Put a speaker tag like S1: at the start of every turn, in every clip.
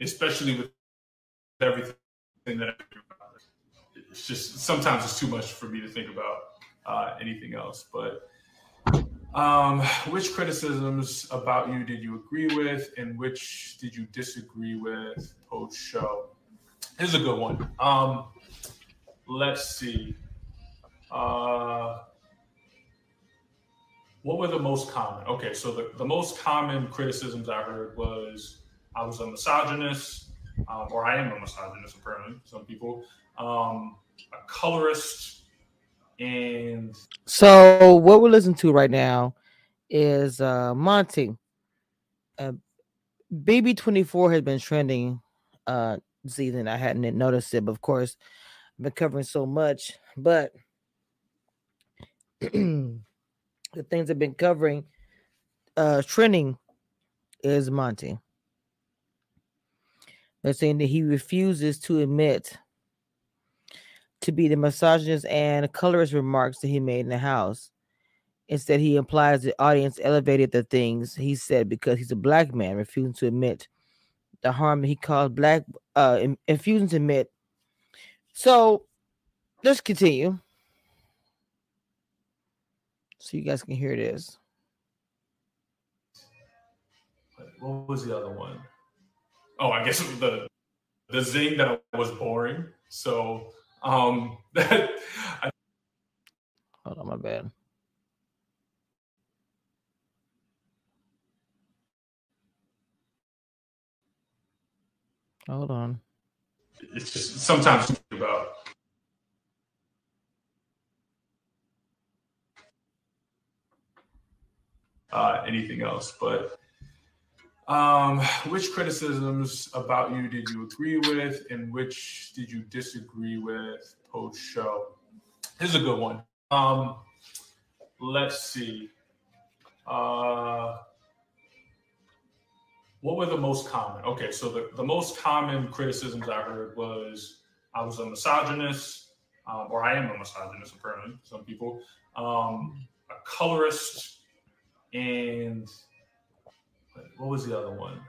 S1: especially with everything that. It's just sometimes it's too much for me to think about uh, anything else. But um, which criticisms about you did you agree with, and which did you disagree with post show? is a good one. Um, let's see. Uh, what were the most common? Okay, so the, the most common criticisms I heard was I was a misogynist, um, or I am a misogynist, apparently, some people, um, a colorist, and.
S2: So, what we're listening to right now is uh, Monte. Uh, Baby 24 has been trending uh, season. I hadn't noticed it, but of course, I've been covering so much. But the things I've been covering, uh, trending is Monte. They're saying that he refuses to admit to be the misogynist and colorist remarks that he made in the house. Instead, he implies the audience elevated the things he said because he's a black man, refusing to admit the harm he caused black, uh, refusing to admit. So, let's continue so you guys can hear this.
S1: What was the other one? Oh, I guess the the zing that was boring. So um that I,
S2: hold on, my bad. Hold on.
S1: It's just sometimes about uh, anything else. But um, which criticisms about you did you agree with, and which did you disagree with post show? This is a good one. Um, let's see. Uh, what were the most common? Okay, so the, the most common criticisms I heard was I was a misogynist, um, or I am a misogynist, apparently, some people, um, a colorist, and what was the other one?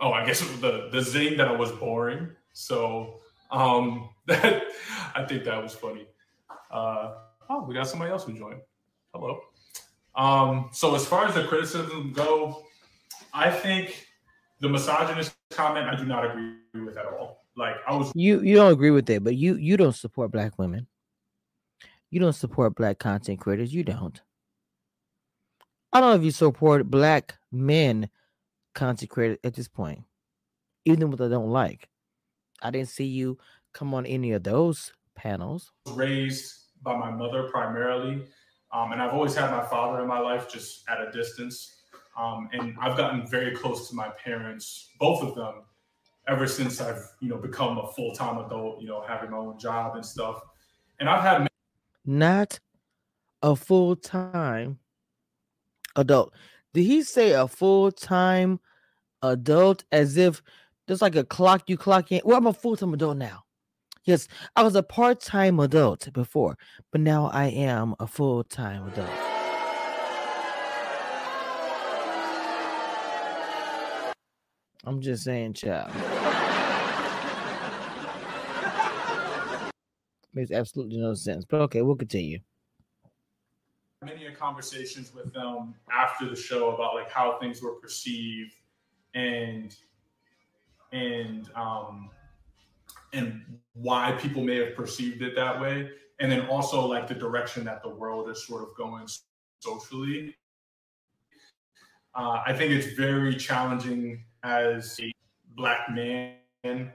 S1: Oh, I guess the the zing that I was boring. So um that I think that was funny. Uh oh, we got somebody else who joined. Hello. Um, so as far as the criticism go, I think the misogynist comment I do not agree with at all. Like I was
S2: you you don't agree with it, but you you don't support black women. You don't support black content creators. You don't. I don't know if you support black men consecrated at this point, even what I don't like. I didn't see you come on any of those panels.
S1: Raised by my mother primarily, um, and I've always had my father in my life just at a distance. Um, and I've gotten very close to my parents, both of them, ever since I've you know become a full time adult, you know, having my own job and stuff. And I've had
S2: not a full time adult. Did he say a full time adult as if there's like a clock you clock in? Well, I'm a full time adult now. Yes, I was a part time adult before, but now I am a full time adult. I'm just saying, child. Makes absolutely no sense. But okay, we'll continue
S1: many conversations with them after the show about like how things were perceived and and um and why people may have perceived it that way. And then also like the direction that the world is sort of going socially. Uh, i think it's very challenging as a black man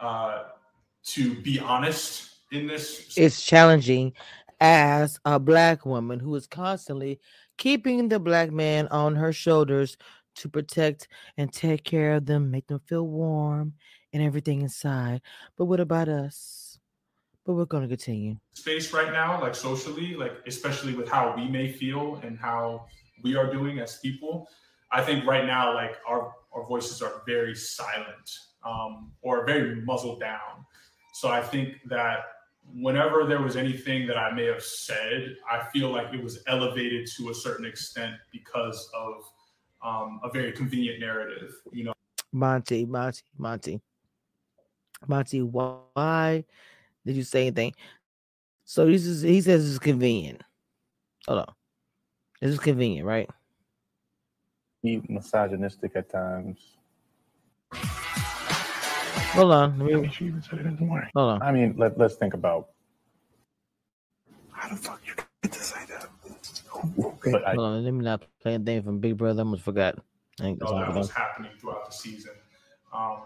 S1: uh, to be honest in this
S2: it's challenging as a black woman who is constantly keeping the black man on her shoulders to protect and take care of them, make them feel warm and everything inside. But what about us? But we're going to continue.
S1: Space right now, like socially, like especially with how we may feel and how we are doing as people. I think right now, like our our voices are very silent um, or very muzzled down. So I think that whenever there was anything that I may have said, I feel like it was elevated to a certain extent because of um, a very convenient narrative, you know.
S2: Monte, Monte, Monte, Monte. Why did you say anything? So this is he says it's convenient. Hold on. This is convenient, right?
S3: Be misogynistic at times.
S2: Hold on. Let me,
S3: she even said it in the morning.
S2: hold on.
S3: I mean, let, let's think about how the fuck you get to say that. Okay. But I,
S2: Hold on. Let me not play anything from Big Brother. I almost forgot. I think
S1: know
S2: that's
S1: that was happening throughout the season. Um,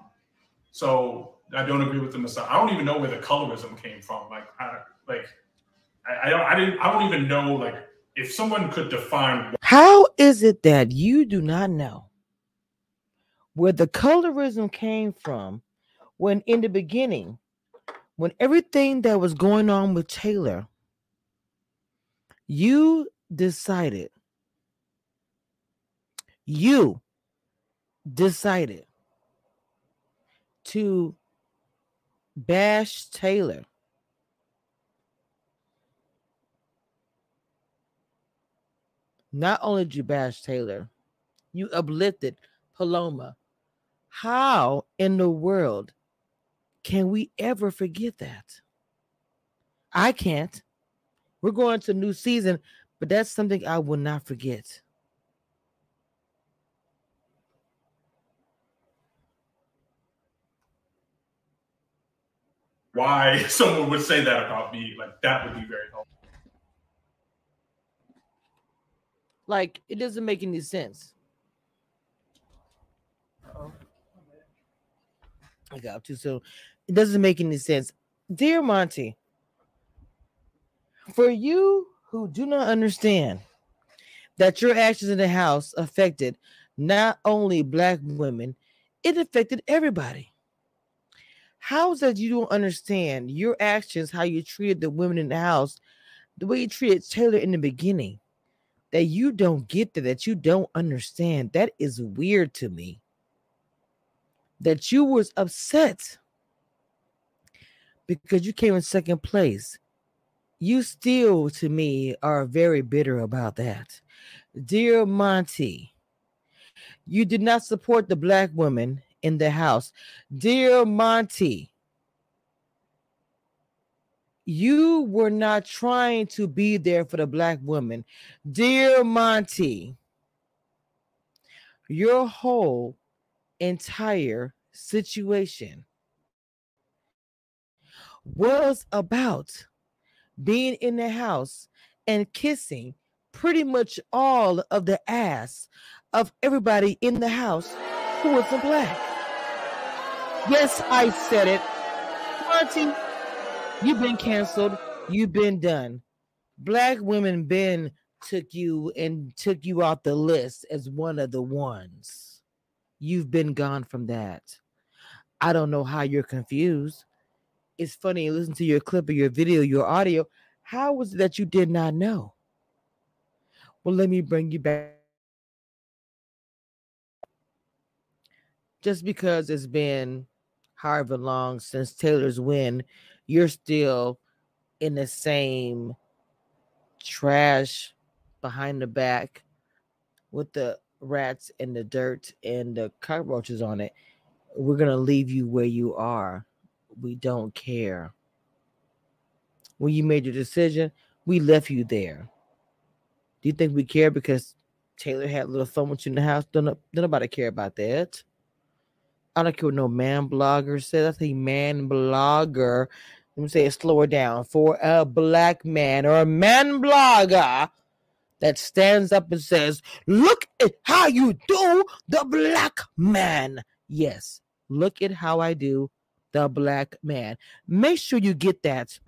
S1: so I don't agree with the massage. I don't even know where the colorism came from. Like, I, like I, I don't. I didn't. I don't even know. Like, if someone could define
S2: How is it that you do not know where the colorism came from when, in the beginning, when everything that was going on with Taylor, you decided, you decided to bash Taylor. Not only did you bash Taylor, you uplifted Paloma. How in the world can we ever forget that? I can't. We're going to a new season, but that's something I will not forget.
S1: why someone would say that about me, like that would be very helpful.
S2: Like, it doesn't make any sense. I got up too soon. It doesn't make any sense. Dear Monte, for you who do not understand that your actions in the house affected not only black women, it affected everybody. How is that you don't understand your actions, how you treated the women in the house, the way you treated Taylor in the beginning? That you don't get that, that you don't understand. That is weird to me. That you was upset because you came in second place. You still, to me, are very bitter about that. Dear Monte, you did not support the black woman in the house. Dear Monte, you were not trying to be there for the black woman. Dear Monte, your whole entire situation was about being in the house and kissing pretty much all of the ass of everybody in the house who wasn't black. Yes, I said it. Monte, you've been canceled. You've been done. Black women been took you and took you off the list as one of the ones. You've been gone from that. I don't know how you're confused. It's funny, listen to your clip or your video, your audio. How was it that you did not know? Well, let me bring you back. Just because it's been however long since Taylor's win, you're still in the same trash behind the back with the rats and the dirt and the cockroaches on it. We're going to leave you where you are. We don't care. When you made your decision, we left you there. Do you think we care because Taylor had a little fun with you in the house? Don't, nobody care about that. I don't care what no man blogger says. I think man blogger. Let me say it slower down. For a black man or a man blogger that stands up and says, Look at how you do the black man. Yes, look at how I do the black man. Make sure you get that.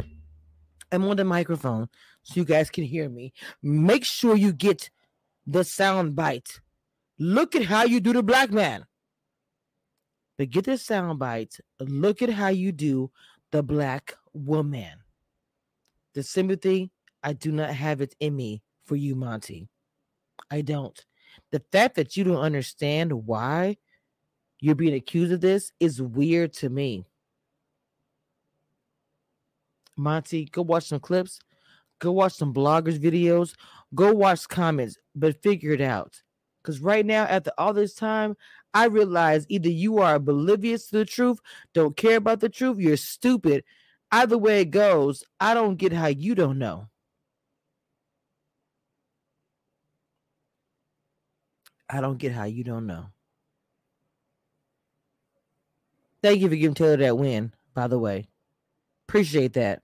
S2: I'm on the microphone so you guys can hear me. Make sure you get the sound bite. Look at how you do the black man. But get the sound bite. Look at how you do the black woman. The sympathy, I do not have it in me for you, Monte. I don't. The fact that you don't understand why you're being accused of this is weird to me. Monte, go watch some clips, go watch some bloggers' videos, go watch comments, but figure it out. Because right now, after all this time, I realize either you are oblivious to the truth, don't care about the truth, you're stupid. Either way it goes, I don't get how you don't know. I don't get how you don't know. Thank you for giving Taylor that win, by the way. Appreciate that.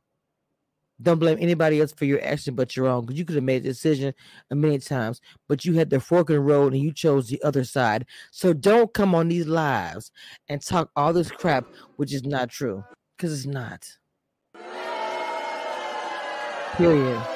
S2: Don't blame anybody else for your action but your own because you could have made a decision a million times, but you had the fork in the road and you chose the other side. So don't come on these lives and talk all this crap, which is not true because it's not. Period.